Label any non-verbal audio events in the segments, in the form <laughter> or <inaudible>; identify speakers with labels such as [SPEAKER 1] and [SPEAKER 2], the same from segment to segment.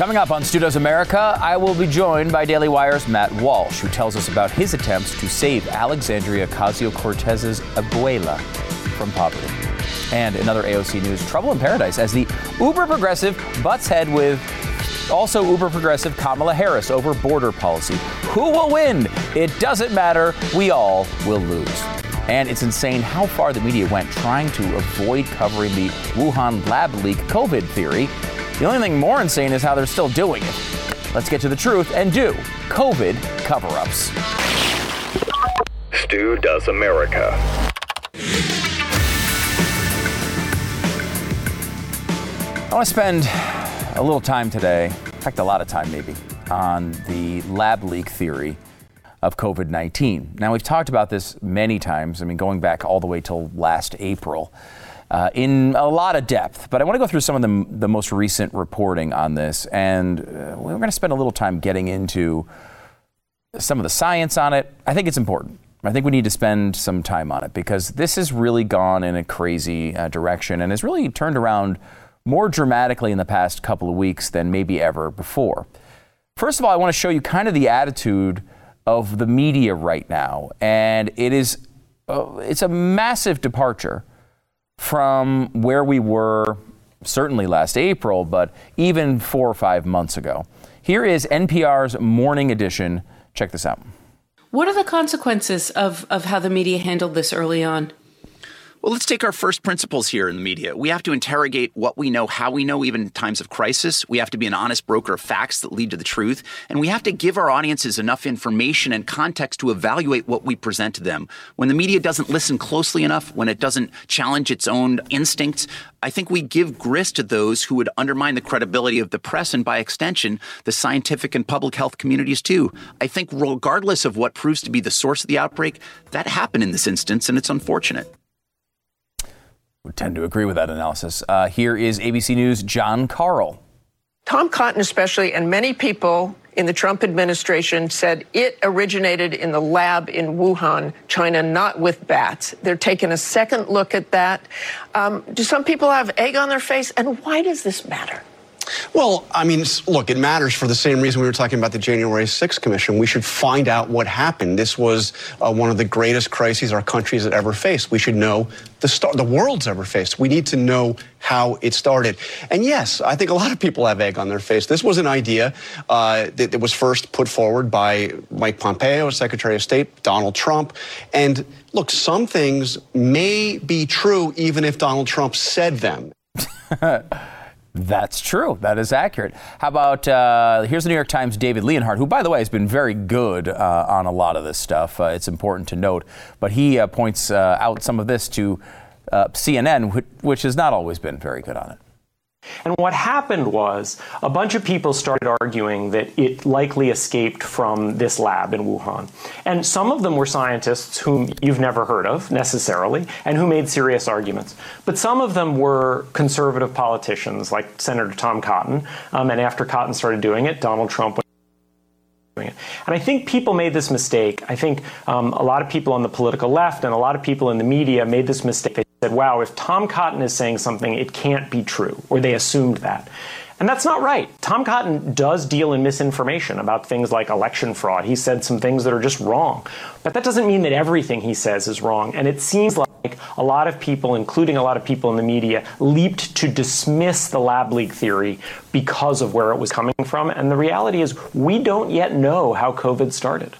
[SPEAKER 1] Coming up on Stu Does America, I will be joined by Daily Wire's Matt Walsh, who tells us about his attempts to save Alexandria Ocasio Cortez's abuela from poverty. And another AOC News trouble in paradise as the uber progressive butts head with also uber progressive Kamala Harris over border policy. Who will win? It doesn't matter. We all will lose. And it's insane how far the media went trying to avoid covering the Wuhan lab leak COVID theory. The only thing more insane is how they're still doing it. Let's get to the truth and do COVID cover ups.
[SPEAKER 2] Stu Does America.
[SPEAKER 1] I want to spend a little time today, in fact, a lot of time maybe, on the lab leak theory of COVID 19. Now, we've talked about this many times, I mean, going back all the way till last April. Uh, in a lot of depth, but I want to go through some of the, the most recent reporting on this, and uh, we're going to spend a little time getting into some of the science on it. I think it's important. I think we need to spend some time on it because this has really gone in a crazy uh, direction and has really turned around more dramatically in the past couple of weeks than maybe ever before. First of all, I want to show you kind of the attitude of the media right now, and it is uh, it's a massive departure from where we were certainly last April, but even four or five months ago. Here is NPR's morning edition. Check this out.
[SPEAKER 3] What are the consequences of, of how the media handled this early on?
[SPEAKER 4] Well, let's take our first principles here in the media. We have to interrogate what we know, how we know, even in times of crisis. We have to be an honest broker of facts that lead to the truth. And we have to give our audiences enough information and context to evaluate what we present to them. When the media doesn't listen closely enough, when it doesn't challenge its own instincts, I think we give grist to those who would undermine the credibility of the press and, by extension, the scientific and public health communities, too. I think, regardless of what proves to be the source of the outbreak, that happened in this instance, and it's unfortunate
[SPEAKER 1] would tend to agree with that analysis. Uh, here is ABC News' Jon Karl.
[SPEAKER 5] Tom Cotton, especially, and many people in the Trump administration said it originated in the lab in Wuhan, China, not with bats. They're taking a second look at that. Um, do some people have egg on their face? And why does this matter?
[SPEAKER 6] Well, I mean, look, it matters for the same reason we were talking about the January 6th Commission. We should find out what happened. This was uh, one of the greatest crises our country has ever faced. We should know the start, the world's ever faced. We need to know how it started. And yes, I think a lot of people have egg on their face. This was an idea uh, that, that was first put forward by Mike Pompeo, Secretary of State, Donald Trump. And look, some things may be true even if Donald Trump said them. <laughs>
[SPEAKER 1] That's true. That is accurate. How about uh, here's the New York Times' David Leonhardt, who, by the way, has been very good uh, on a lot of this stuff. Uh, it's important to note, but he uh, points uh, out some of this to uh, CNN, which has not always been very good on it.
[SPEAKER 7] And what happened was a bunch of people started arguing that it likely escaped from this lab in Wuhan. And some of them were scientists whom you've never heard of necessarily and who made serious arguments. But some of them were conservative politicians like Senator Tom Cotton. Um, and after Cotton started doing it, Donald Trump went doing it. and I think people made this mistake. I think um, a lot of people on the political left and a lot of people in the media made this mistake. They said, wow, if Tom Cotton is saying something, it can't be true, or they assumed that. And that's not right. Tom Cotton does deal in misinformation about things like election fraud. He said some things that are just wrong. But that doesn't mean that everything he says is wrong. And it seems like a lot of people, including a lot of people in the media, leaped to dismiss the lab leak theory because of where it was coming from. And the reality is, we don't yet know how COVID started.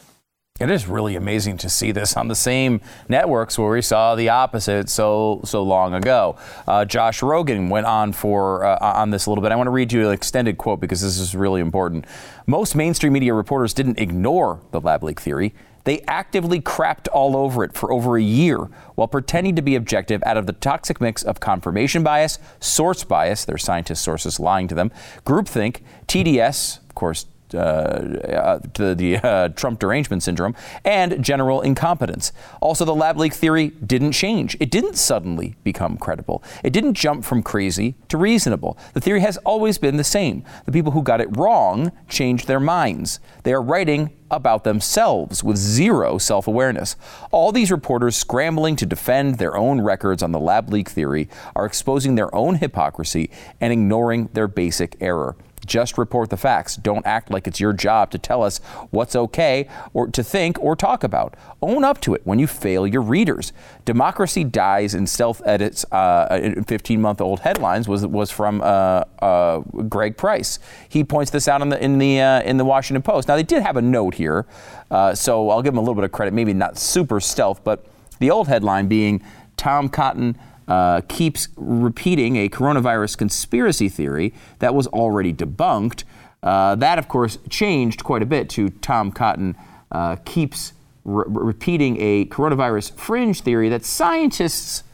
[SPEAKER 1] It is really amazing to see this on the same networks where we saw the opposite so so long ago. Uh, Josh Rogin went on for uh, on this a little bit. I want to read you an extended quote because this is really important. Most mainstream media reporters didn't ignore the lab leak theory. They actively crapped all over it for over a year while pretending to be objective out of the toxic mix of confirmation bias, source bias, their scientist sources lying to them, groupthink, TDS, of course, uh, to the uh, Trump derangement syndrome, and general incompetence. Also, the lab leak theory didn't change. It didn't suddenly become credible. It didn't jump from crazy to reasonable. The theory has always been the same. The people who got it wrong changed their minds. They are writing about themselves with zero self awareness. All these reporters scrambling to defend their own records on the lab leak theory are exposing their own hypocrisy and ignoring their basic error. Just report the facts. Don't act like it's your job to tell us what's okay or to think or talk about. Own up to it when you fail your readers. Democracy dies in stealth edits. Uh, 15 month old headlines was was from uh, uh, Greg Price. He points this out in the in the uh, in the Washington Post. Now they did have a note here, uh, so I'll give them a little bit of credit. Maybe not super stealth, but the old headline being Tom Cotton uh, keeps repeating a coronavirus conspiracy theory that was already debunked. Uh, that, of course, changed quite a bit to Tom Cotton uh, keeps re- repeating a coronavirus fringe theory that scientists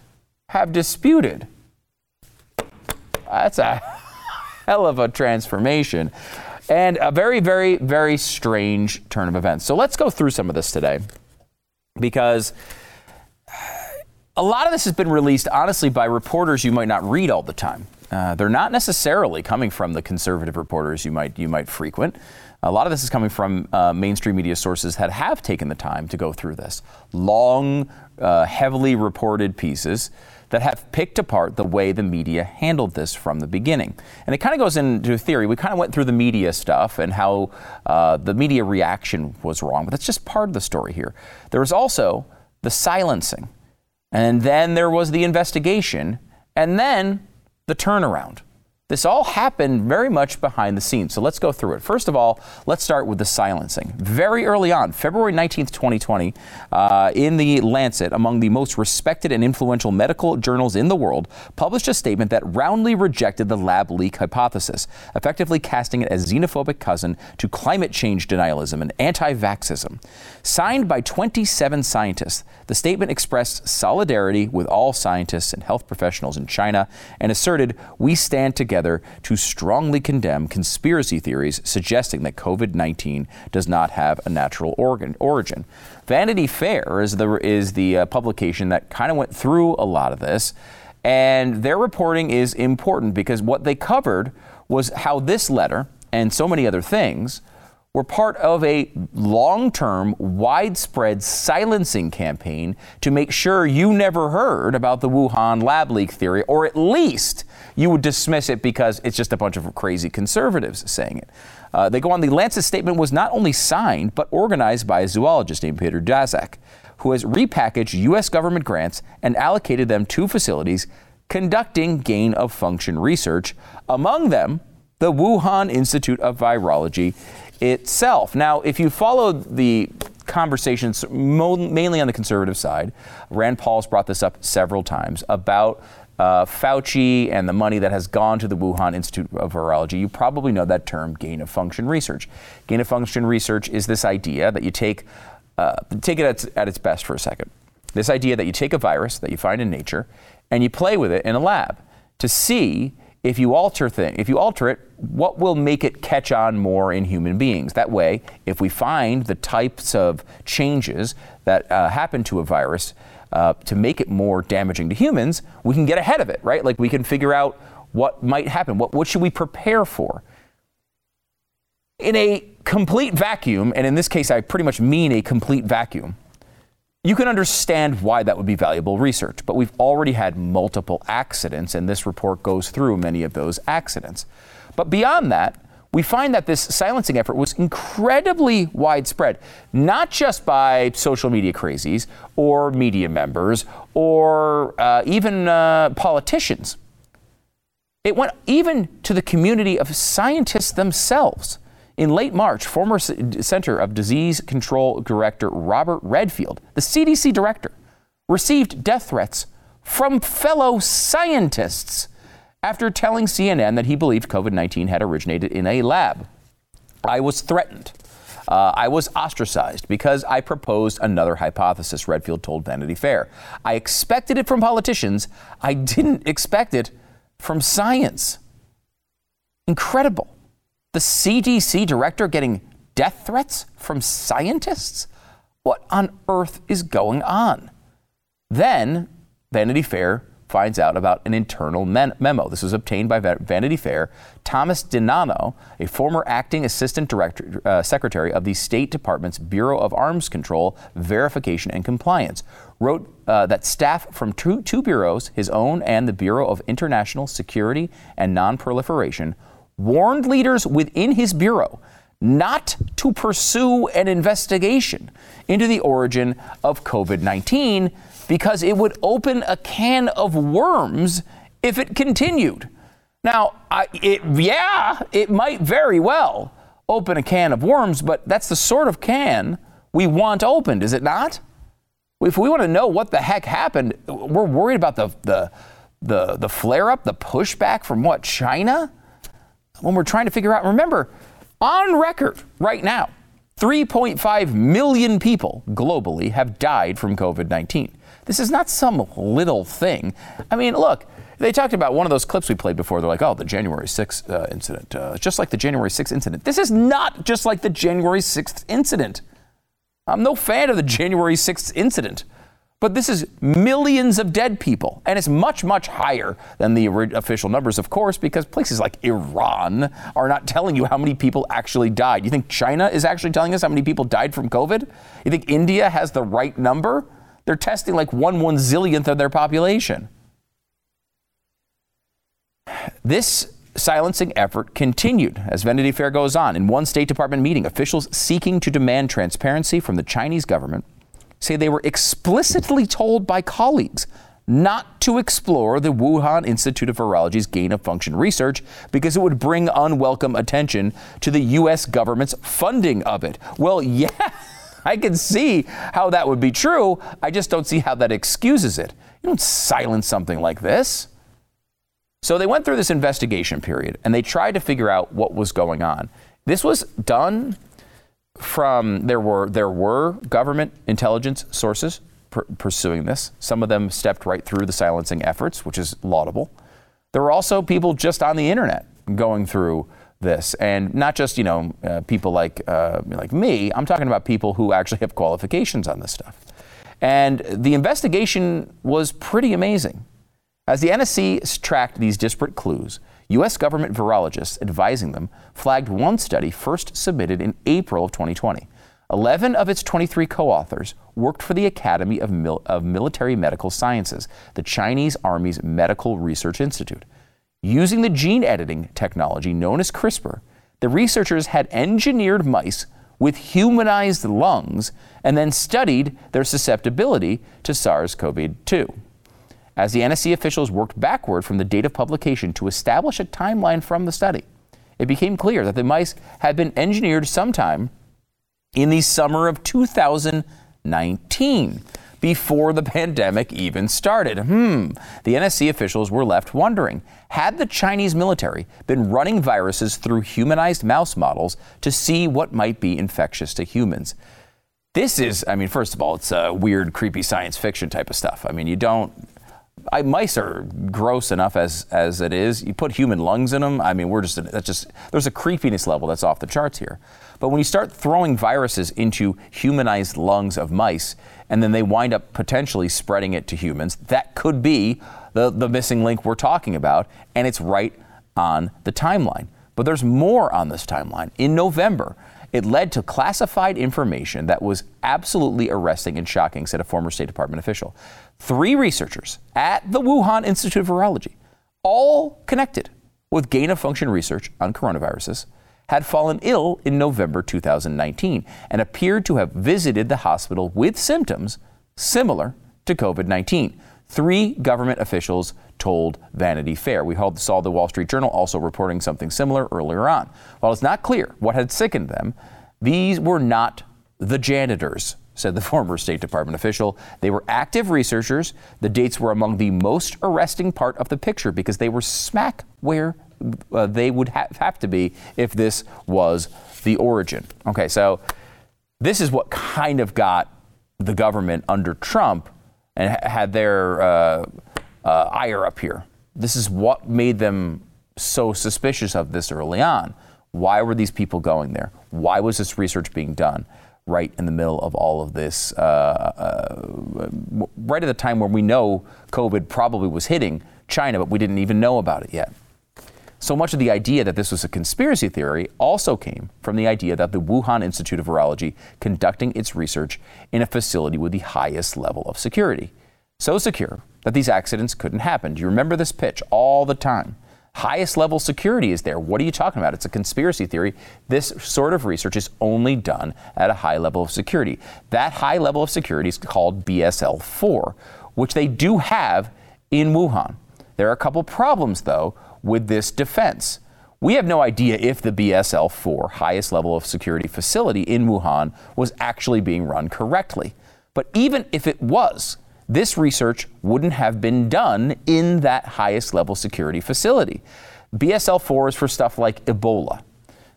[SPEAKER 1] have disputed. That's a <laughs> hell of a transformation and a very, very, very strange turn of events. So let's go through some of this today because a lot of this has been released, honestly, by reporters you might not read all the time. Uh, they're not necessarily coming from the conservative reporters you might you might frequent. A lot of this is coming from uh, mainstream media sources that have taken the time to go through this long, uh, heavily reported pieces that have picked apart the way the media handled this from the beginning. And it kind of goes into theory. We kind of went through the media stuff and how uh, the media reaction was wrong, but that's just part of the story here. There was also the silencing and then there was the investigation, and then the turnaround. This all happened very much behind the scenes. So let's go through it. First of all, let's start with the silencing. Very early on, February 19th, 2020, uh, in the Lancet, among the most respected and influential medical journals in the world, published a statement that roundly rejected the lab leak hypothesis, effectively casting it as xenophobic cousin to climate change denialism and anti vaxism. Signed by 27 scientists, the statement expressed solidarity with all scientists and health professionals in China and asserted, We stand together together to strongly condemn conspiracy theories suggesting that COVID 19 does not have a natural organ, origin. Vanity Fair is the, is the uh, publication that kind of went through a lot of this, and their reporting is important because what they covered was how this letter and so many other things were part of a long term, widespread silencing campaign to make sure you never heard about the Wuhan lab leak theory, or at least you would dismiss it because it's just a bunch of crazy conservatives saying it. Uh, they go on, the Lancet statement was not only signed, but organized by a zoologist named Peter Daszak, who has repackaged U.S. government grants and allocated them to facilities conducting gain of function research, among them the Wuhan Institute of Virology itself. Now, if you follow the conversations mainly on the conservative side, Rand Paul's brought this up several times about uh, Fauci and the money that has gone to the Wuhan Institute of Virology, you probably know that term gain of function research. Gain of function research is this idea that you take, uh, take it at, at its best for a second. This idea that you take a virus that you find in nature and you play with it in a lab to see if you alter thing, if you alter it, what will make it catch on more in human beings? That way, if we find the types of changes that uh, happen to a virus uh, to make it more damaging to humans, we can get ahead of it, right? Like we can figure out what might happen. What, what should we prepare for? In a complete vacuum, and in this case, I pretty much mean a complete vacuum you can understand why that would be valuable research, but we've already had multiple accidents, and this report goes through many of those accidents. But beyond that, we find that this silencing effort was incredibly widespread, not just by social media crazies or media members or uh, even uh, politicians. It went even to the community of scientists themselves. In late March, former Center of Disease Control Director Robert Redfield, the CDC director, received death threats from fellow scientists after telling CNN that he believed COVID 19 had originated in a lab. I was threatened. Uh, I was ostracized because I proposed another hypothesis, Redfield told Vanity Fair. I expected it from politicians. I didn't expect it from science. Incredible the CDC director getting death threats from scientists? What on earth is going on? Then Vanity Fair finds out about an internal memo. This was obtained by Vanity Fair. Thomas DiNanno, a former acting assistant director, uh, secretary of the State Department's Bureau of Arms Control, Verification and Compliance, wrote uh, that staff from two, two bureaus, his own and the Bureau of International Security and Nonproliferation, warned leaders within his bureau not to pursue an investigation into the origin of COVID 19 because it would open a can of worms if it continued. Now, I, it, yeah, it might very well open a can of worms, but that's the sort of can we want opened, is it not? If we want to know what the heck happened, we're worried about the, the, the, the flare up, the pushback from what, China? When we're trying to figure out, remember, on record right now, 3.5 million people globally have died from COVID 19. This is not some little thing. I mean, look, they talked about one of those clips we played before. They're like, oh, the January 6th uh, incident, uh, just like the January 6th incident. This is not just like the January 6th incident. I'm no fan of the January 6th incident. But this is millions of dead people, and it's much, much higher than the official numbers, of course, because places like Iran are not telling you how many people actually died. You think China is actually telling us how many people died from COVID? You think India has the right number? They're testing like one one zillionth of their population. This silencing effort continued as Vanity Fair goes on. In one State Department meeting, officials seeking to demand transparency from the Chinese government say they were explicitly told by colleagues not to explore the Wuhan Institute of Virology's gain of function research because it would bring unwelcome attention to the U.S. government's funding of it. Well, <laughs> yeah, I can see how that would be true. I just don't see how that excuses it. You don't silence something like this. So they went through this investigation period and they tried to figure out what was going on. This was done from there were there were government intelligence sources pr- pursuing this. Some of them stepped right through the silencing efforts, which is laudable. There were also people just on the internet going through this, and not just you know uh, people like uh, like me. I'm talking about people who actually have qualifications on this stuff. And the investigation was pretty amazing. As the NSC tracked these disparate clues, U.S. government virologists advising them flagged one study first submitted in April of 2020. 11 of its 23 co authors worked for the Academy of, Mil- of, Military Medical Sciences, the Chinese Army's Medical Research Institute. Using the gene editing technology known as CRISPR, the researchers had engineered mice with humanized lungs and then studied their susceptibility to SARS CoV 2 as the NSC officials worked backward from the date of publication to establish a timeline from the study. It became clear that the mice had been engineered sometime in the summer of 2019, before the <laughs> pandemic even started. Hmm, the NSC officials were left wondering had the Chinese military been running viruses through humanized mouse models to see what might be infectious to humans? This is, I mean, first of all, it's a weird, creepy science fiction type of stuff. I mean, you don't I, mice are gross enough as as it is. You put human lungs in them. I mean, we're just that's just there's a creepiness level that's off the charts here. But when you start throwing viruses into humanized lungs of mice, and then they wind up potentially spreading it to humans, that could be the the missing link we're talking about, and it's right on the timeline. But there's more on this timeline. In November, it led to classified information that was absolutely arresting and shocking, said a former State Department official. Three researchers at the Wuhan Institute of Virology, all connected with gain of function research on coronaviruses, had fallen ill in November 2019 and appeared to have visited the hospital with symptoms similar to COVID 19. Three government officials told Vanity Fair. We saw the Wall Street Journal also reporting something similar earlier on. While it's not clear what had sickened them, these were not the janitors, said the <laughs> former State Department official. They were active researchers. The dates were among the most arresting part of the picture because they were smack where uh, they would ha- have to be if this was the origin. Okay, so this is what kind of got the government under Trump and ha- had their uh, uh, ire up here. This is what made them so suspicious of this early on. Why were these people going there? Why was this research being done right in the middle of all of this? Uh, uh, right at the time when we know COVID probably was hitting China, but we didn't even know about it yet. So much of the idea that this was a conspiracy theory also came from the idea that the Wuhan Institute of Virology conducting its research in a facility with the highest level of security. So secure that these accidents couldn't happen. Do you remember this pitch all the time? Highest level security is there. What are you talking about? It's a conspiracy theory. This sort of research is only done at a high level of security. That high level of security is called BSL 4, which they do have in Wuhan. There are a couple problems, though, with this defense. We have no idea if the BSL 4 highest level of security facility in Wuhan was actually being run correctly. But even if it was, this research wouldn't have been done in that highest level security facility. BSL 4 is for stuff like Ebola.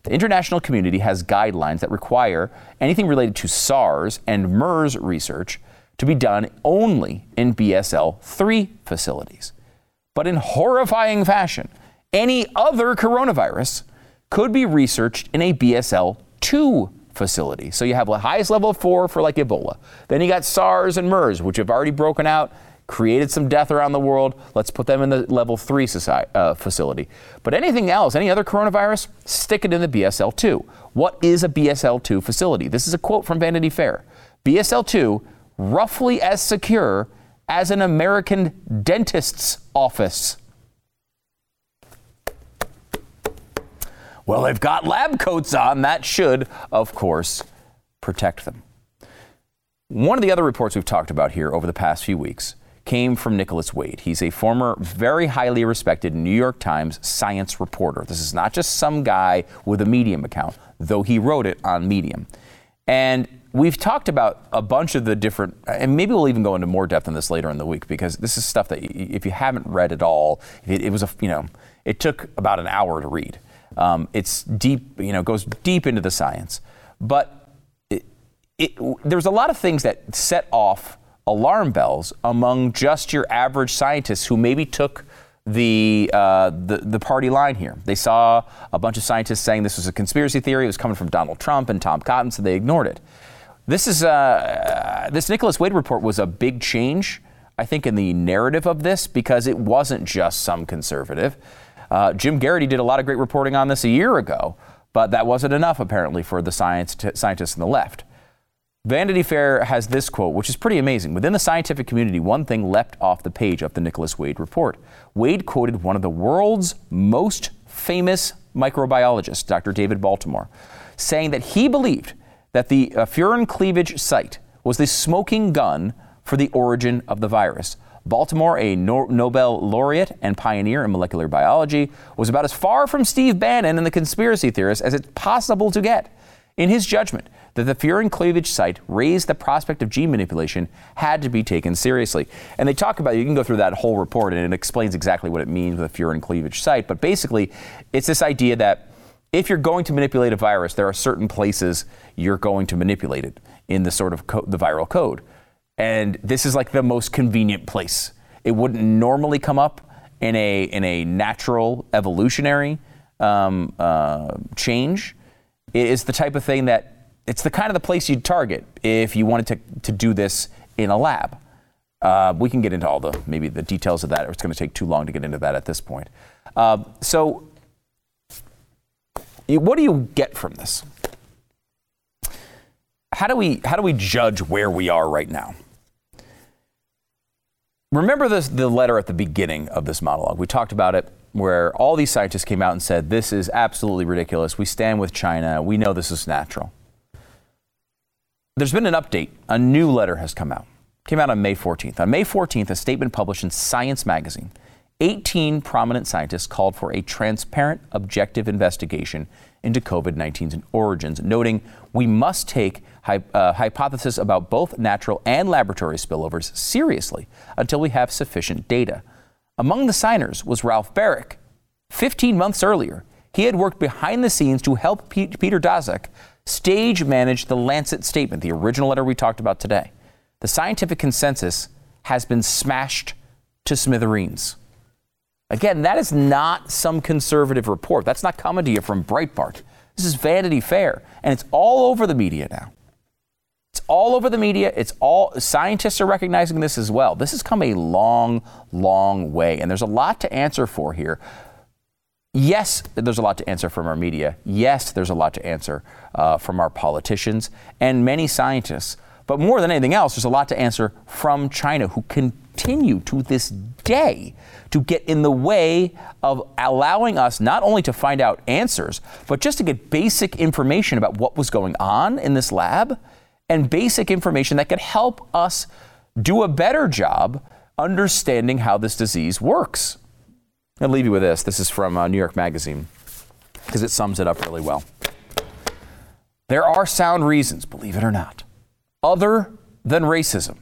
[SPEAKER 1] The international community has guidelines that require anything related to SARS and MERS research to be done only in BSL 3 facilities. But in horrifying fashion, any other coronavirus could be researched in a BSL 2 facility. So you have the highest level of four for like Ebola. Then you got SARS and MERS, which have already broken out, created some death around the world. Let's put them in the level three society, uh, facility. But anything else, any other coronavirus, stick it in the BSL 2. What is a BSL 2 facility? This is a quote from Vanity Fair. BSL 2, roughly as secure as an American dentist's office. Well, they've got lab coats on. That should, of course, protect them. One of the other reports we've talked about here over the past few weeks came from Nicholas Wade. He's a former, very highly respected New York Times science reporter. This is not just some guy with a Medium account, though he wrote it on Medium. And we've talked about a bunch of the different, and maybe we'll even go into more depth on this later in the week because this is stuff that if you haven't read it all, it, it was a, you know, it took about an hour to read. Um, it's deep, you know, goes deep into the science. But it, it, there's a lot of things that set off alarm bells among just your average scientists who maybe took the, uh, the, the party line here. They saw a bunch of scientists saying this was a conspiracy theory. It was coming from Donald Trump and Tom Cotton, so they ignored it. This is uh, this Nicholas Wade report was a big change, I think, in the narrative of this because it wasn't just some conservative. Uh, Jim Geraghty did a lot of great reporting on this a year ago, but that wasn't enough apparently for the science t- scientists on the left. Vanity Fair has this quote, which is pretty amazing. Within the scientific community, one thing leapt off the page of the Nicholas Wade report. Wade quoted one of the world's most famous microbiologists, Dr. David Baltimore, saying that he believed that the uh, furin cleavage site was the smoking gun for the origin of the virus. Baltimore, a no- Nobel laureate and pioneer in molecular biology, was about as far from Steve Bannon and the conspiracy theorists as it's possible to get. In his judgment, that the furin cleavage site raised the prospect of gene manipulation had to be taken seriously. And they talk about, you can go through that whole report and it explains exactly what it means with a furin cleavage site. But basically, it's this idea that if you're going to manipulate a virus, there are certain places you're going to manipulate it in the sort of co- the viral code. And this is like the most convenient place. It wouldn't normally come up in a, in a natural evolutionary um, uh, change. It is the type of thing that it's the kind of the place you'd target if you wanted to, to do this in a lab. Uh, we can get into all the maybe the details of that, or it's going to take too long to get into that at this point. Uh, so, what do you get from this? How do we how do we judge where we are right now? Remember this, the letter at the beginning of this monologue. We talked about it where all these scientists came out and said, This is absolutely ridiculous. We stand with China. We know this is natural. There's been an update. A new letter has come out. Came out on May 14th. On May 14th, a statement published in Science magazine 18 prominent scientists called for a transparent, objective investigation into COVID 19's origins, noting we must take uh, hypothesis about both natural and laboratory spillovers seriously until we have sufficient data. Among the signers was Ralph Baric. 15 months earlier, he had worked behind the scenes to help P- Peter Daszak stage manage the Lancet statement, the original letter we talked about today. The scientific consensus has been smashed to smithereens. Again, that is not some conservative report. That's not coming to you from Breitbart. This is Vanity Fair, and it's all over the media now. It's all over the media. It's all scientists are recognizing this as well. This has come a long, long way, and there's a lot to answer for here. Yes, there's a lot to answer from our media. Yes, there's a lot to answer uh, from our politicians and many scientists. But more than anything else, there's a lot to answer from China, who continue to this day to get in the way of allowing us not only to find out answers, but just to get basic information about what was going on in this lab and basic information that could help us do a better job understanding how this disease works. I'll leave you with this. This is from uh, New York Magazine because it sums it up really well. There are sound reasons, believe it or not, other than racism,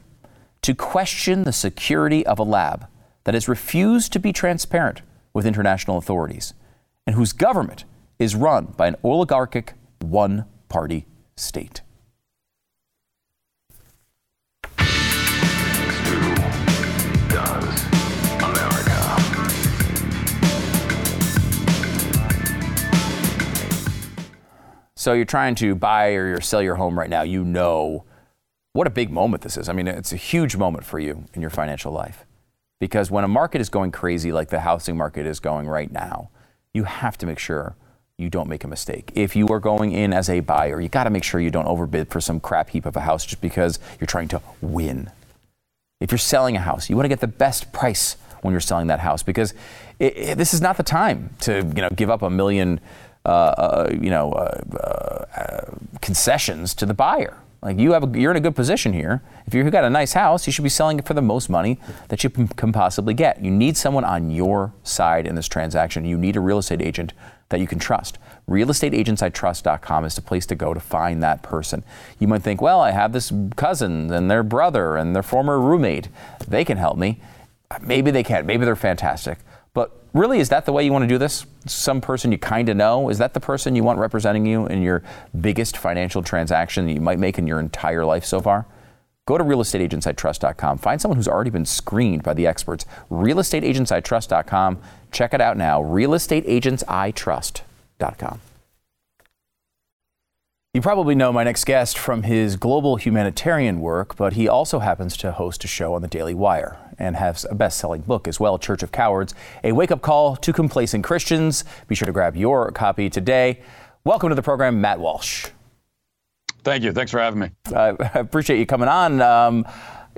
[SPEAKER 1] to question the security of a lab that has refused to be transparent with international authorities and whose government is run by an oligarchic one party state. So you're trying to buy or sell your home right now. You know what a big moment this is. I mean, it's a huge moment for you in your financial life. Because when a market is going crazy like the housing market is going right now, you have to make sure you don't make a mistake. If you are going in as a buyer, you got to make sure you don't overbid for some crap heap of a house just because you're trying to win. If you're selling a house, you want to get the best price when you're selling that house because it, it, this is not the time to you know give up a million uh, uh, you know uh, uh concessions to the buyer. Like you have, a, you're in a good position here. If you've got a nice house, you should be selling it for the most money that you can possibly get. You need someone on your side in this transaction. You need a real estate agent that you can trust. RealestateAgentsITrust.com is the place to go to find that person. You might think, well, I have this cousin and their brother and their former roommate. They can help me. Maybe they can. Maybe they're fantastic. But really, is that the way you want to do this? Some person you kind of know? Is that the person you want representing you in your biggest financial transaction that you might make in your entire life so far? Go to realestateagentsitrust.com. Find someone who's already been screened by the experts. Realestateagentsitrust.com. Check it out now. Realestateagentsitrust.com. You probably know my next guest from his global humanitarian work, but he also happens to host a show on the Daily Wire and has a best selling book as well, Church of Cowards, a wake up call to complacent Christians. Be sure to grab your copy today. Welcome to the program, Matt Walsh.
[SPEAKER 2] Thank you. Thanks for having me.
[SPEAKER 1] I appreciate you coming on. Um,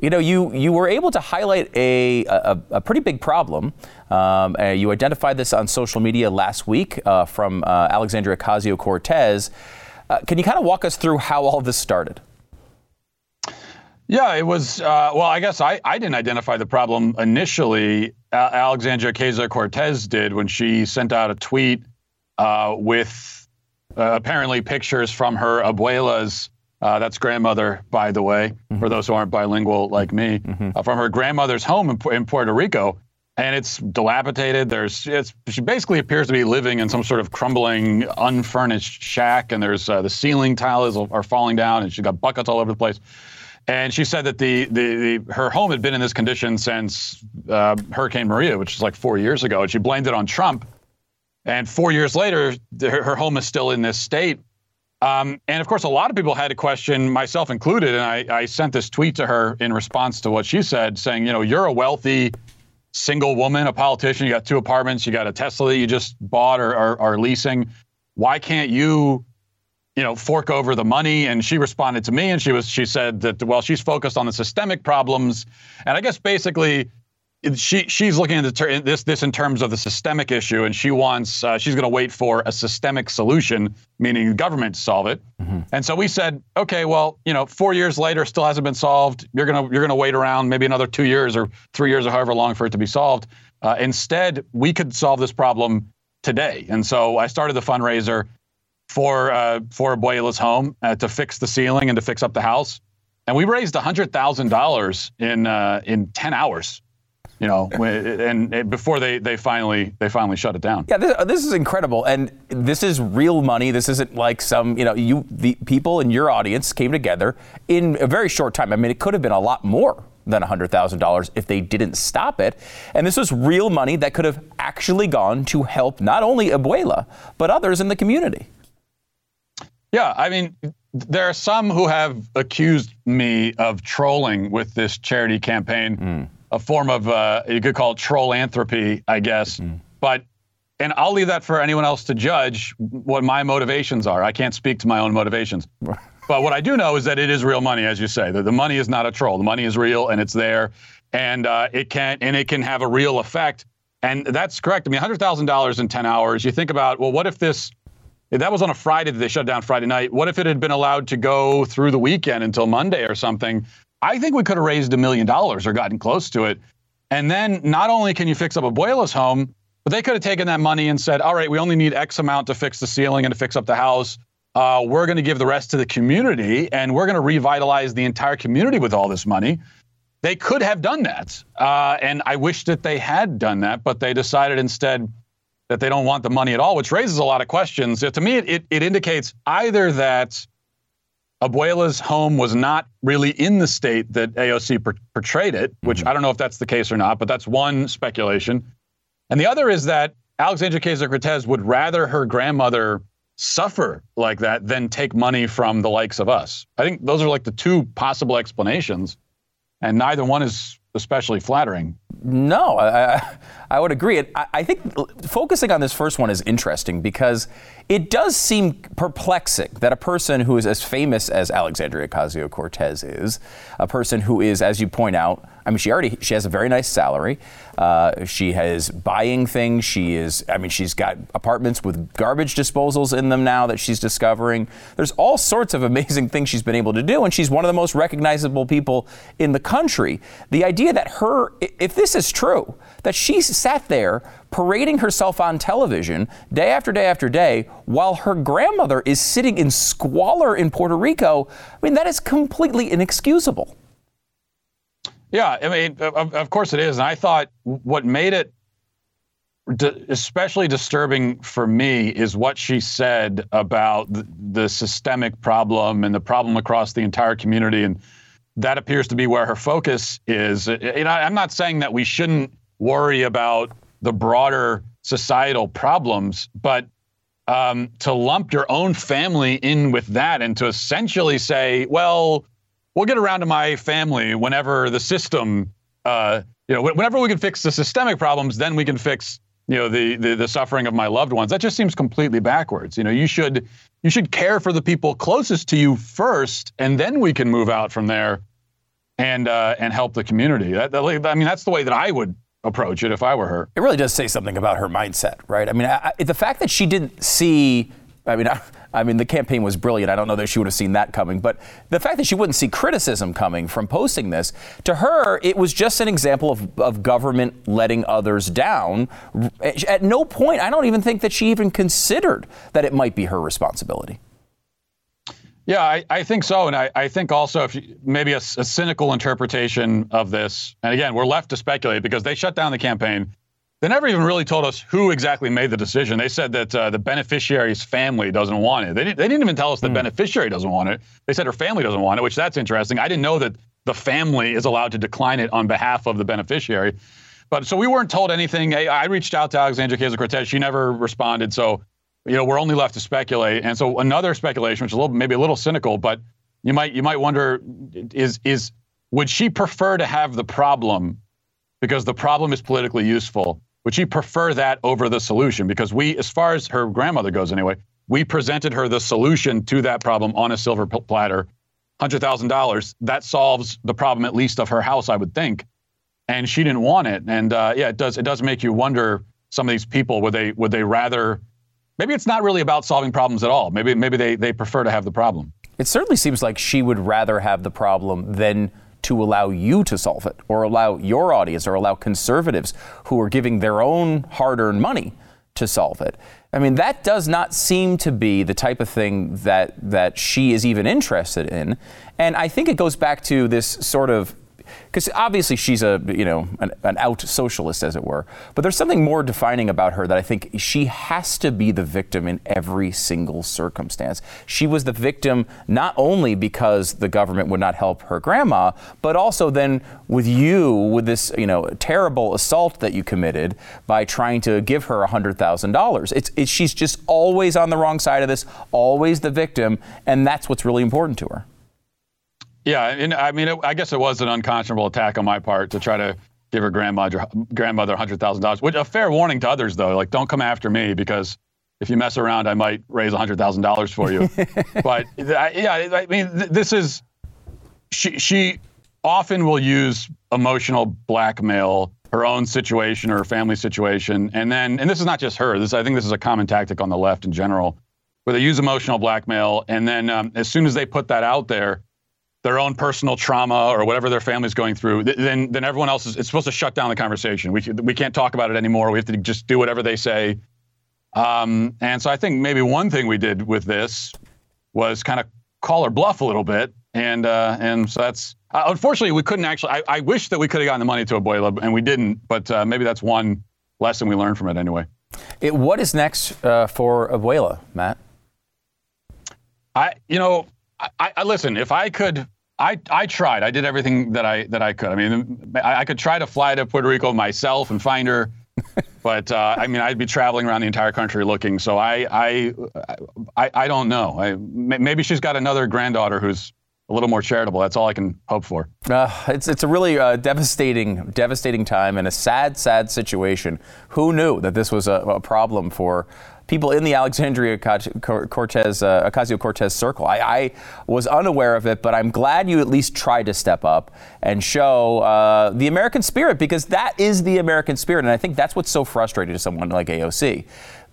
[SPEAKER 1] you know, you, you were able to highlight a, a, a pretty big problem. Um, uh, you identified this on social media last week uh, from uh, Alexandria Ocasio Cortez. Uh, can you kind of walk us through how all this started?
[SPEAKER 2] Yeah, it was. Uh, well, I guess I, I didn't identify the problem initially. Alexandria Ocasio Cortez did when she sent out a tweet uh, with uh, apparently pictures from her abuela's. Uh, that's grandmother, by the way, mm-hmm. for those who aren't bilingual like me, mm-hmm. Uh, from her grandmother's home in, in Puerto Rico and it's dilapidated. There's it's she basically appears to be living in some sort of crumbling, unfurnished shack, and there's uh, the ceiling tiles are falling down, and she's got buckets all over the place. And she said that the, the, the her home had been in this condition since uh, Hurricane Maria, which is like four years ago, and she blamed it on Trump. And four years later, her, her home is still in this state. Um, and of course, a lot of people had to question, myself included. And I, I sent this tweet to her in response to what she said, saying, you know, you're a wealthy single woman, a politician, you got two apartments, you got a Tesla that you just bought or are leasing. Why can't you, you know, fork over the money? And she responded to me and she was she said that well, she's focused on the systemic problems. And I guess basically she she's looking at ter- this this in terms of the systemic issue, and she wants uh, she's going to wait for a systemic solution, meaning the government to solve it. Mm-hmm. And so we said, okay, well, you know, four years later, still hasn't been solved. You're gonna you're gonna wait around maybe another two years or three years or however long for it to be solved. Uh, instead, we could solve this problem today. And so I started the fundraiser for uh, for Abuela's home uh, to fix the ceiling and to fix up the house. And we raised hundred thousand dollars in uh, in ten hours you know, and, before they, they finally they finally shut it down.
[SPEAKER 1] Yeah, this, this, is incredible, and this is real money. This isn't like some you know you the people in your audience came together in a very short time. I mean, it could have been a lot more than $100,000 if they didn't stop it. And this was real money that could have actually gone to help not only Abuela, but others in the community.
[SPEAKER 2] Yeah, I mean, there are some who have accused me of trolling with this charity campaign. Mm a form of uh, you could call it trollanthropy, I guess. Mm. But and I'll leave that for anyone else to judge what my motivations are. I can't speak to my own motivations. <laughs> but what I do know is that it is real money, as you say. The, the money is not a troll. The money is real and it's there. and uh, it can and it can have a real effect. And that's correct. I mean, hundred thousand dollars in ten hours. You think about well, what if this? If that was on a Friday that they shut down Friday night. What if it had been allowed to go through the weekend until Monday or something? I think we could have raised a million dollars or gotten close to it. And then not only can you fix up a Abuela's home, but they could have taken that money and said, all right, we only need X amount to fix the ceiling and to fix up the house. Uh, we're going to give the rest to the community and we're going to revitalize the entire community with all this money. They could have done that. Uh, and I wish that they had done that, but they decided instead that they don't want the money at all, which raises a lot of questions. To me, it, it indicates either that Abuela's home was not really in the state that AOC per- portrayed it, which mm-hmm. I don't know if that's the case or not, but that's one speculation. And the other is that Alexandria Ocasio Cortez would rather her grandmother suffer like that than take money from the likes of us. I think those are like the two possible explanations, and neither one is especially flattering.
[SPEAKER 1] No, I, I would agree. I, I think focusing on this first one is interesting because it does seem perplexing that a person who is as famous as Alexandria Ocasio Cortez is, a person who is, as you point out, I mean, she already she has a very nice salary. Uh, she has buying things. She is, I mean, she's got apartments with garbage disposals in them now that she's discovering. There's all sorts of <laughs> amazing things she's been able to do, and she's one of the most recognizable people in the country. The idea that her, if this is true, that she sat there parading herself on television day after day after day while her grandmother is sitting in squalor in Puerto Rico, I mean, that is completely inexcusable.
[SPEAKER 2] Yeah, I mean, of, of course it is. And I thought what made it especially disturbing for me is what she said about the, the, systemic problem and the problem across the entire community. And that appears to be where her focus is. And I, I'm not saying that we shouldn't worry about the broader societal problems, but um, to lump your own family in with that and to essentially say, well, we'll get around to my family whenever the system, uh, you know, whenever we can fix the systemic problems, then we can fix, you know, the, the the suffering of my loved ones. That just seems completely backwards. You know, you should you should care for the people closest to you first, and then we can move out from there, and uh, and help the community. That, that, I mean, that's the way that I would approach it if I were her.
[SPEAKER 1] It really does say something about her mindset, right? I mean, I, the fact that she didn't see, I mean, I, I, mean, the campaign was brilliant. I don't know that she would have seen that coming, but the fact that she wouldn't see criticism coming from posting this, to her, it was just an example of, of government letting others down. At no point, I don't even think that she even considered that it might be her responsibility.
[SPEAKER 2] Yeah, I, I think so. And I, I think also if you, maybe a, a, cynical interpretation of this, and again, we're left to speculate because they shut down the campaign. They never even really told us who exactly made the decision. They said that uh, the beneficiary's family doesn't want it. They, didn't, they didn't even tell us the mm. beneficiary doesn't want it. They said her family doesn't want it, which that's interesting. I didn't know that the family is allowed to decline it on behalf of the beneficiary. But so we weren't told anything. I, I reached out to Alexandria Ocasio Cortez. She never responded. So you know, we're only left to speculate. And so another speculation, which is a little maybe a little cynical, but you might you might wonder is is would she prefer to have the problem because the problem is politically useful? Would she prefer that over the solution? Because we, as far as her grandmother goes anyway, we presented her the solution to that problem on a silver platter, hundred thousand dollars. That solves the problem at least of her house, I would think. And she didn't want it. And uh, yeah, it does it does make you wonder. Some of these people would they would they rather maybe it's not really about solving problems at all. Maybe maybe they, they prefer to have the problem.
[SPEAKER 1] It certainly seems like she would rather have the problem than to allow you to solve it or allow your audience or allow conservatives who are giving their own hard-earned money to solve it. I mean, that does not seem to be the type of thing that that she is even interested in. And I think it goes back to this sort of because obviously she's a you know an, an, out socialist as it were. But there's something more defining about her that i think she has to be the victim in every single circumstance. She was the victim not only because the government would not help her grandma but also then with you with this you know terrible assault that you committed by trying to give her $100000 it's, it's she's just always on the wrong side of this always the victim and that's what's really important to her
[SPEAKER 2] yeah, and I mean, it, I guess it was an unconscionable attack on my part to try to give her grandmother grandmother hundred thousand dollars. Which a fair warning to others, though, like don't come after me because if you mess around, I might raise hundred thousand dollars for you. <laughs> but yeah, I mean, this is she she often will use emotional blackmail, her own situation or her family situation, and then, and this is not just her. This I think this is a common tactic on the left in general, where they use emotional blackmail, and then um, as soon as they put that out there, their own personal trauma or whatever their family's going through, then then everyone else is it's supposed to shut down the conversation. We we can't talk about it anymore. We have to just do whatever they say. Um, and so I think maybe one thing we did with this was kind of call her bluff a little bit, and uh, and so that's uh, unfortunately we couldn't actually. I, I, wish that we could have gotten the money to Abuela, and we didn't. But uh, maybe that's one lesson we learned from it anyway.
[SPEAKER 1] It, what is next uh, for Abuela, Matt?
[SPEAKER 2] I you know I, I listen. If I could I, I tried. I did everything that I that I could. I mean, I, I could try to fly to Puerto Rico myself and find her, <laughs> but uh, I mean, I'd be traveling around the entire country looking. So I I I, I don't know. I, maybe she's got another granddaughter who's a little more charitable. That's all I can hope for.
[SPEAKER 1] Uh, it's it's a really uh, devastating devastating time and a sad sad situation. Who knew that this was a, a problem for people in the Alexandria Cortez, uh, Ocasio Cortez circle. I, I, was unaware of it, but I'm glad you at least tried to step up and show uh, the American spirit because that is the American spirit. And I think that's what's so frustrating to someone like AOC.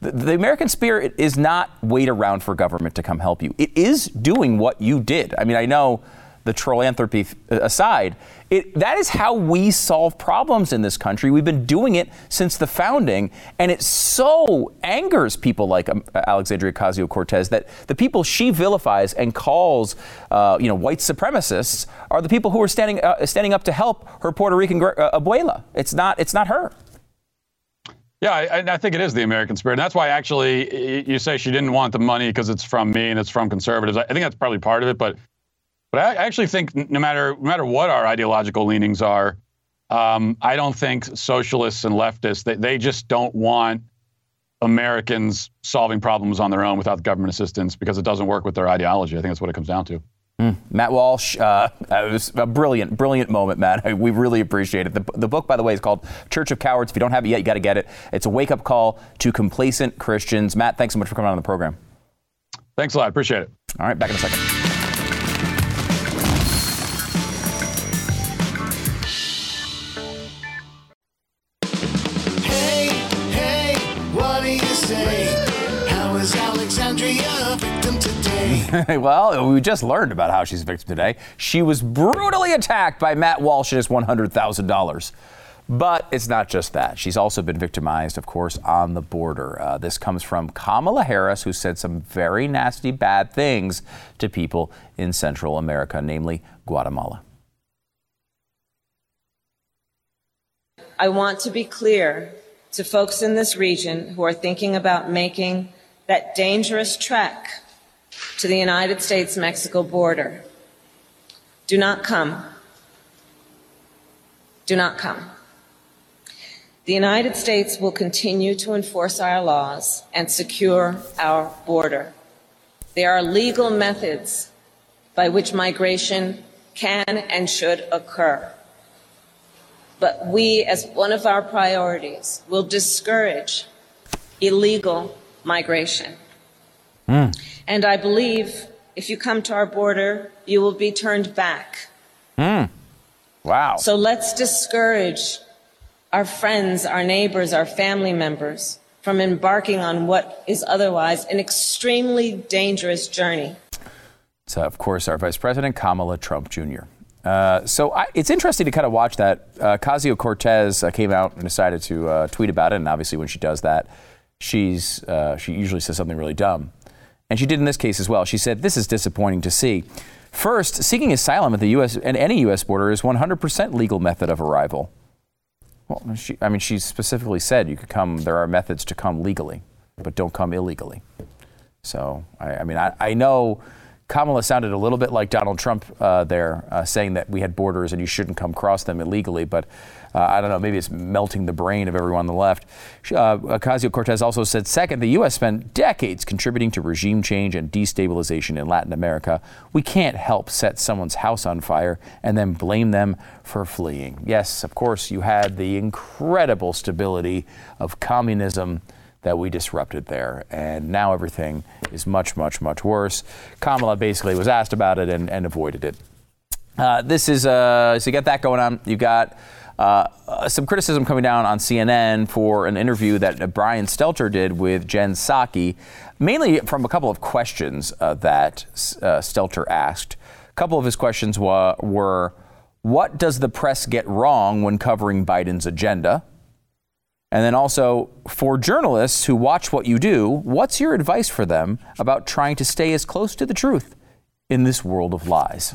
[SPEAKER 1] The, the American spirit is not wait around for government to come help you, it is doing what you did. I mean, I know the trollanthropy aside, it, that is how we solve problems in this country. We've been doing it since the founding, and it so angers people like um, Alexandria Ocasio Cortez that the people she vilifies and calls, uh, you know, white supremacists are the people who are standing uh, standing up to help her Puerto Rican uh, abuela. It's not it's not her.
[SPEAKER 2] Yeah, I, I, think it is the American spirit. And that's why actually you say she didn't want the money because it's from me and it's from conservatives. I think that's probably part of it. But but I actually think no matter no matter what our ideological leanings are, um, I don't think socialists and leftists they, they just don't want Americans solving problems on their own without government assistance because it doesn't work with their ideology. I think that's what it comes down to.
[SPEAKER 1] Mm. Matt Walsh, uh, it was a brilliant, brilliant moment, Matt. <laughs> We really appreciate it. The, the book, by the way, is called Church of Cowards. If you don't have it yet, you got to get it. It's a wake up call to complacent Christians. Matt, thanks so much for coming on the program.
[SPEAKER 2] Thanks a lot. Appreciate it.
[SPEAKER 1] All right, back in a second. <laughs> well, we just learned about how she's a victim today. She was brutally attacked by Matt Walsh and his $100,000. But it's not just that. She's also been victimized, of course, on the border. Uh, this comes from Kamala Harris, who said some very nasty, bad things to people in Central America, namely Guatemala.
[SPEAKER 8] I want to be clear to folks in this region who are thinking about making that dangerous trek to the United States Mexico border. Do not come. Do not come. The United States will continue to enforce our laws and secure our border. There are legal methods by which migration can and should occur. But we, as one of our priorities, will discourage illegal migration. Mm. And I believe if you come to our border, you will be turned back.
[SPEAKER 1] Mm. Wow.
[SPEAKER 8] So let's discourage our friends, our neighbors, our family members from embarking on what is otherwise an extremely dangerous journey.
[SPEAKER 1] So, of course, our Vice President, Kamala Trump Jr. Uh, so I, it's interesting to kind of watch that. Uh, Ocasio Cortez uh, came out and decided to uh, tweet about it, and obviously, when she does that, she's uh, she usually says something really dumb. And she did in this case as well. She said, This is disappointing to see. First, seeking asylum at the U.S. and any U.S. border is 100% legal method of arrival. Well, she, I mean, she specifically said you could come, there are methods to come legally, but don't come illegally. So, I, I mean, I, I know Kamala sounded a little bit like Donald Trump uh, there, uh, saying that we had borders and you shouldn't come across them illegally. But uh, I don't know, maybe it's melting the brain of everyone on the left. Uh, Ocasio Cortez also said, second, the U.S. spent decades contributing to regime change and destabilization in Latin America. We can't help set someone's house on fire and then blame them for fleeing. Yes, of course, you had the incredible stability of communism that we disrupted there. And now everything is much, much, much worse. Kamala basically was asked about it and, and avoided it. Uh, this is uh, so you got that going on. You got uh, some criticism coming down on CNN for an interview that Brian Stelter did with Jen Psaki, mainly from a couple of questions uh, that uh, Stelter asked. A couple of his questions wa- were, "What does the press get wrong when covering Biden's agenda?" And then also, for journalists who watch what you do, what's your advice for them about trying to stay as close to the truth in this world of lies?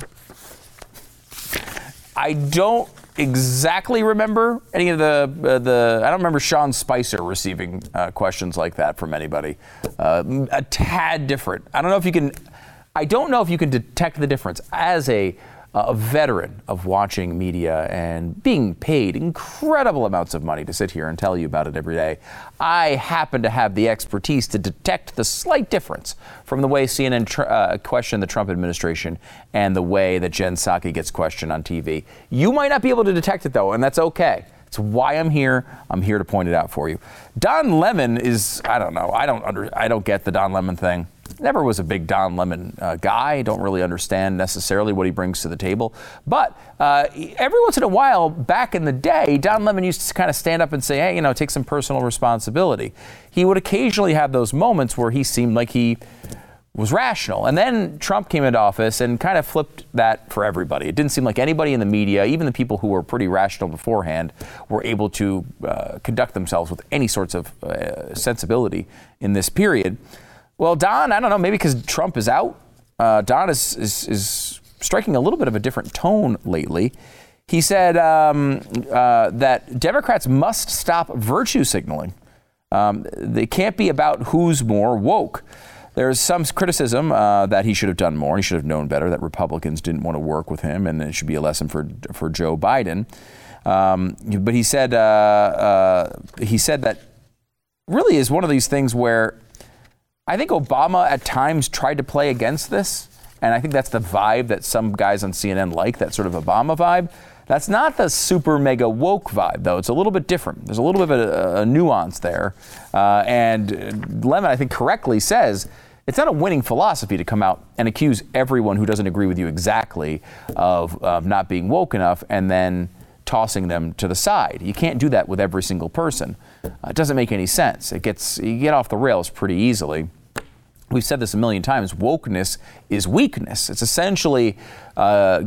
[SPEAKER 1] I don't exactly remember any of the uh, the. I don't remember Sean Spicer receiving uh, questions like that from anybody. Uh, a tad different. I don't know if you can. I don't know if you can detect the difference as a a veteran of watching media and being paid incredible amounts of money to sit here and tell you about it every day, I happen to have the expertise to detect the slight difference from the way CNN tr- uh, questioned the Trump administration and the way that Jen Psaki gets questioned on TV. You might not be able to detect it though, and that's okay. It's why I'm here. I'm here to point it out for you. Don Lemon is I don't know. I don't under I don't get the Don Lemon thing never was a big Don Lemon uh, guy. Don't really understand necessarily what he brings to the table. But uh, every once in a while, back in the day, Don Lemon used to kind of stand up and say, hey, you know, take some personal responsibility. He would occasionally have those moments where he seemed like he was rational. And then Trump came into office and kind of flipped that for everybody. It didn't seem like anybody in the media, even the people who were pretty rational beforehand, were able to uh, conduct themselves with any sorts of uh, sensibility in this period. Well, Don, I don't know, maybe because Trump is out, uh, Don is, is, is, striking a little bit of a different tone lately. He said um, uh, that Democrats must stop virtue signaling. Um, they can't be about who's more woke. There's some criticism uh, that he should have done more. He should have known better that Republicans didn't want to work with him, and it should be a lesson for for Joe Biden. Um, but he said uh, uh, he said that really is one of these things where I think Obama at times tried to play against this, and I think that's the vibe that some guys on CNN like, that sort of Obama vibe. That's not the super mega woke vibe, though. It's a little bit different. There's a little bit of a, a nuance there. Uh, and Lemon, I think, correctly says it's not a winning philosophy to come out and accuse everyone who doesn't agree with you exactly of, of not being woke enough and then tossing them to the side. You can't do that with every single person. Uh, it doesn't make any sense. It gets you get off the rails pretty easily. We've said this a million times. Wokeness is weakness. It's essentially uh,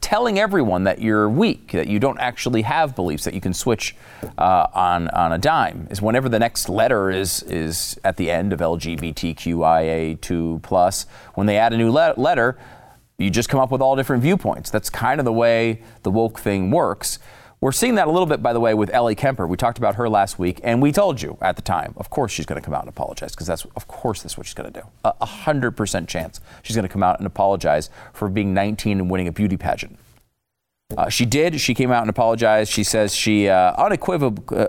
[SPEAKER 1] telling everyone that you're weak, that you don't actually have beliefs, that you can switch uh, on on a dime. Is whenever the next letter is is at the end of LGBTQIA2 plus, when they add a new le- letter, you just come up with all different viewpoints. That's kind of the way the woke thing works. We're seeing that a little bit, by the way, with Ellie Kemper. We talked about her last week, and we told you at the time, of course she's going to come out and apologize, because that's, of course, that's what she's going to do. A hundred percent chance she's going to come out and apologize for being 19 and winning a beauty pageant. Uh, she did. She came out and apologized. She says she uh, uh,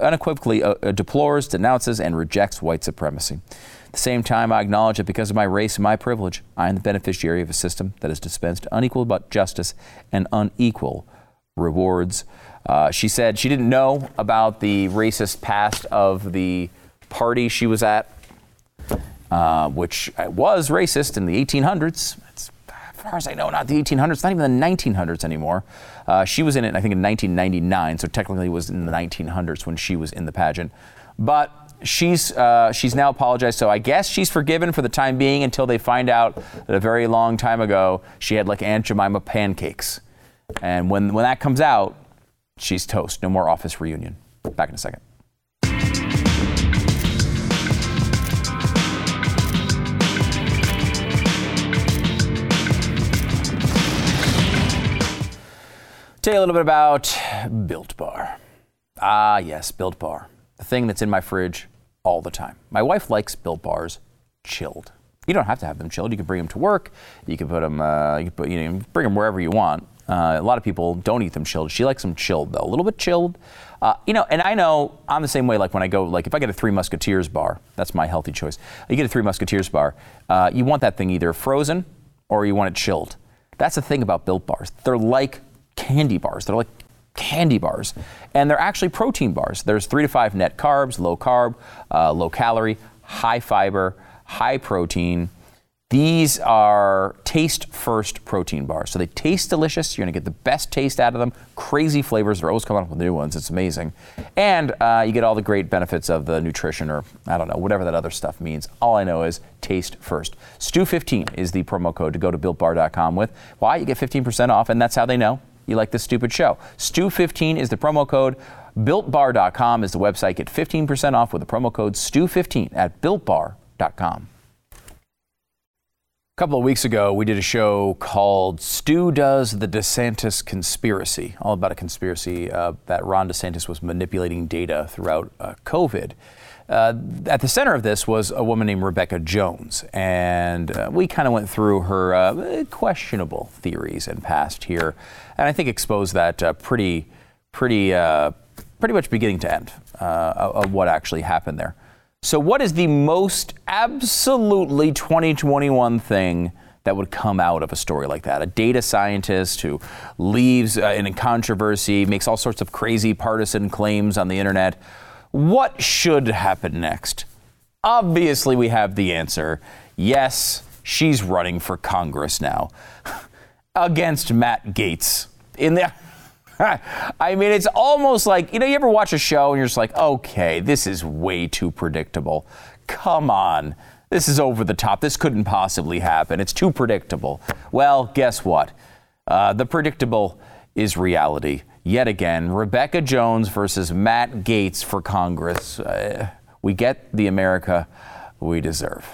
[SPEAKER 1] unequivocally uh, uh, deplores, denounces, and rejects white supremacy. At the same time, I acknowledge that because of my race and my privilege, I am the beneficiary of a system that has dispensed unequal but justice and unequal rewards. Uh, she said she didn't know about the racist past of the party she was at, which was racist in the 1800s. It's, as far as I know, not the 1800s, not even the 1900s anymore. Uh, she was in it, I think, in 1999, so technically it was in the 1900s when she was in the pageant. But she's uh, she's now apologized, so I guess she's forgiven for the time being until they find out that a very long time ago she had like Aunt Jemima pancakes, and when when that comes out, she's toast. No more office reunion. Back in a second. Tell you a little bit about Built Bar. Ah, yes, Built Bar. The thing that's in my fridge all the time. My wife likes Built Bars chilled. You don't have to have them chilled. You can bring them to work. You can put them. Uh, you can put, you know, bring them wherever you want. Uh, a lot of people don't eat them chilled. She likes them chilled though, a little bit chilled. Uh, you know, and I know I'm the same way. Like when I go, like if I get a Three Musketeers bar, that's my healthy choice. You get a Three Musketeers bar, uh, you want that thing either frozen or you want it chilled. That's the thing about Built bars. They're like candy bars. They're like candy bars, and they're actually protein bars. There's three to five net carbs, low carb, uh, low calorie, high fiber, high protein These are taste first protein bars. So they taste delicious. You're going to get the best taste out of them. Crazy flavors. They're always coming up with new ones. It's amazing. And uh, you get all the great benefits of the nutrition or, I don't know, whatever that other stuff means. All I know is taste first. Stew15 is the promo code to go to builtbar.com with. Why? You get 15% off, and that's how they know you like this stupid show. Stew15 is the promo code. BuiltBar.com is the website. Get 15% off with the promo code STEW15 at BuiltBar.com. A couple of weeks ago, we did a show called Stu Does the DeSantis Conspiracy, all about a conspiracy uh, that Ron DeSantis was manipulating data throughout uh, COVID. Uh, at the center of this was a woman named Rebecca Jones, and uh, we kind of went through her uh, questionable theories and past here, and I think exposed that uh, pretty, pretty, pretty much beginning to end of what actually happened there. So, what is the most absolutely 2021 thing that would come out of a story like that? A data scientist who leaves uh, in a controversy, makes all sorts of crazy partisan claims on the internet. What should happen next? Obviously, we have the answer. Yes, she's running for Congress now <laughs> against Matt Gaetz. In the <laughs> I mean, it's almost like, you know, you ever watch a show and you're just like, okay, this is way too predictable. Come on. This is over the top. This couldn't possibly happen. It's too predictable. Well, guess what? Uh, the predictable is reality. Yet again, Rebecca Jones versus Matt Gaetz for Congress. Uh, we get the America we deserve.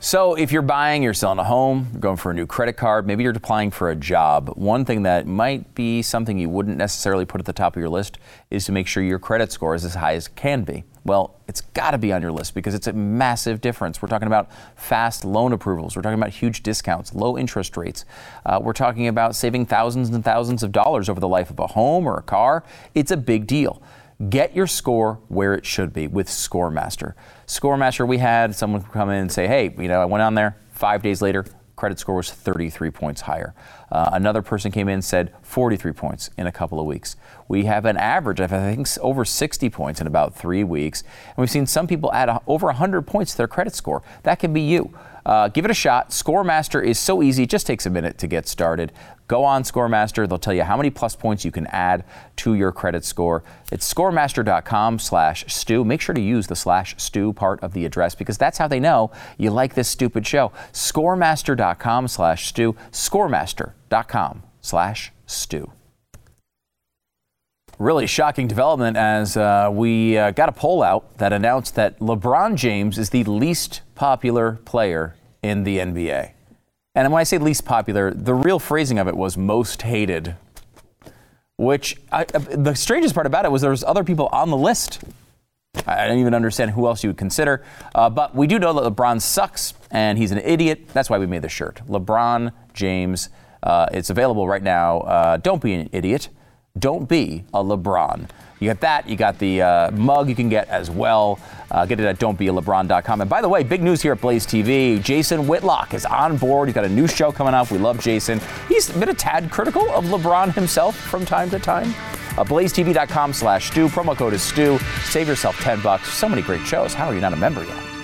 [SPEAKER 1] So, if you're buying, you're selling a home, you're going for a new credit card, maybe you're applying for a job, one thing that might be something you wouldn't necessarily put at the top of your list is to make sure your credit score is as high as it can be. Well, it's got to be on your list because it's a massive difference. We're talking about fast loan approvals, we're talking about huge discounts, low interest rates, uh, we're talking about saving thousands and thousands of dollars over the life of a home or a car. It's a big deal. Get your score where it should be with ScoreMaster. ScoreMaster, we had someone come in and say, hey, you know, I went on there five days later, credit score was 33 points higher. Uh, another person came in and said 43 points in a couple of weeks. We have an average of, I think, over 60 points in about three weeks. And we've seen some people add a, over 100 points to their credit score. That can be you. Uh, give it a shot. ScoreMaster is so easy, it just takes a minute to get started. Go on ScoreMaster. They'll tell you how many plus points you can add to your credit score. It's scoremaster.com slash stew. Make sure to use the slash stew part of the address because that's how they know you like this stupid show. Scoremaster.com slash stew. Scoremaster.com slash stew really shocking development as uh, we uh, got a poll out that announced that LeBron James is the least popular player in the NBA. And when I say least popular, the real phrasing of it was most hated. Which I, the strangest part about it was there was other people on the list. I don't even understand who else you would consider. Uh, but we do know that LeBron sucks and he's an idiot. That's why we made the shirt. LeBron James. Uh, it's available right now. Uh, don't be an idiot. Don't be a LeBron. You got that. You got the uh, mug you can get as well. Uh, get it at don'tbealebron.com. And by the way, big news here at Blaze TV. Jason Whitlock is on board. He's got a new show coming up. We love Jason. He's been a tad critical of LeBron himself from time to time. Uh, blazetv.com slash stew. Promo code is stew. Save yourself 10 bucks. So many great shows. How are you not a member yet?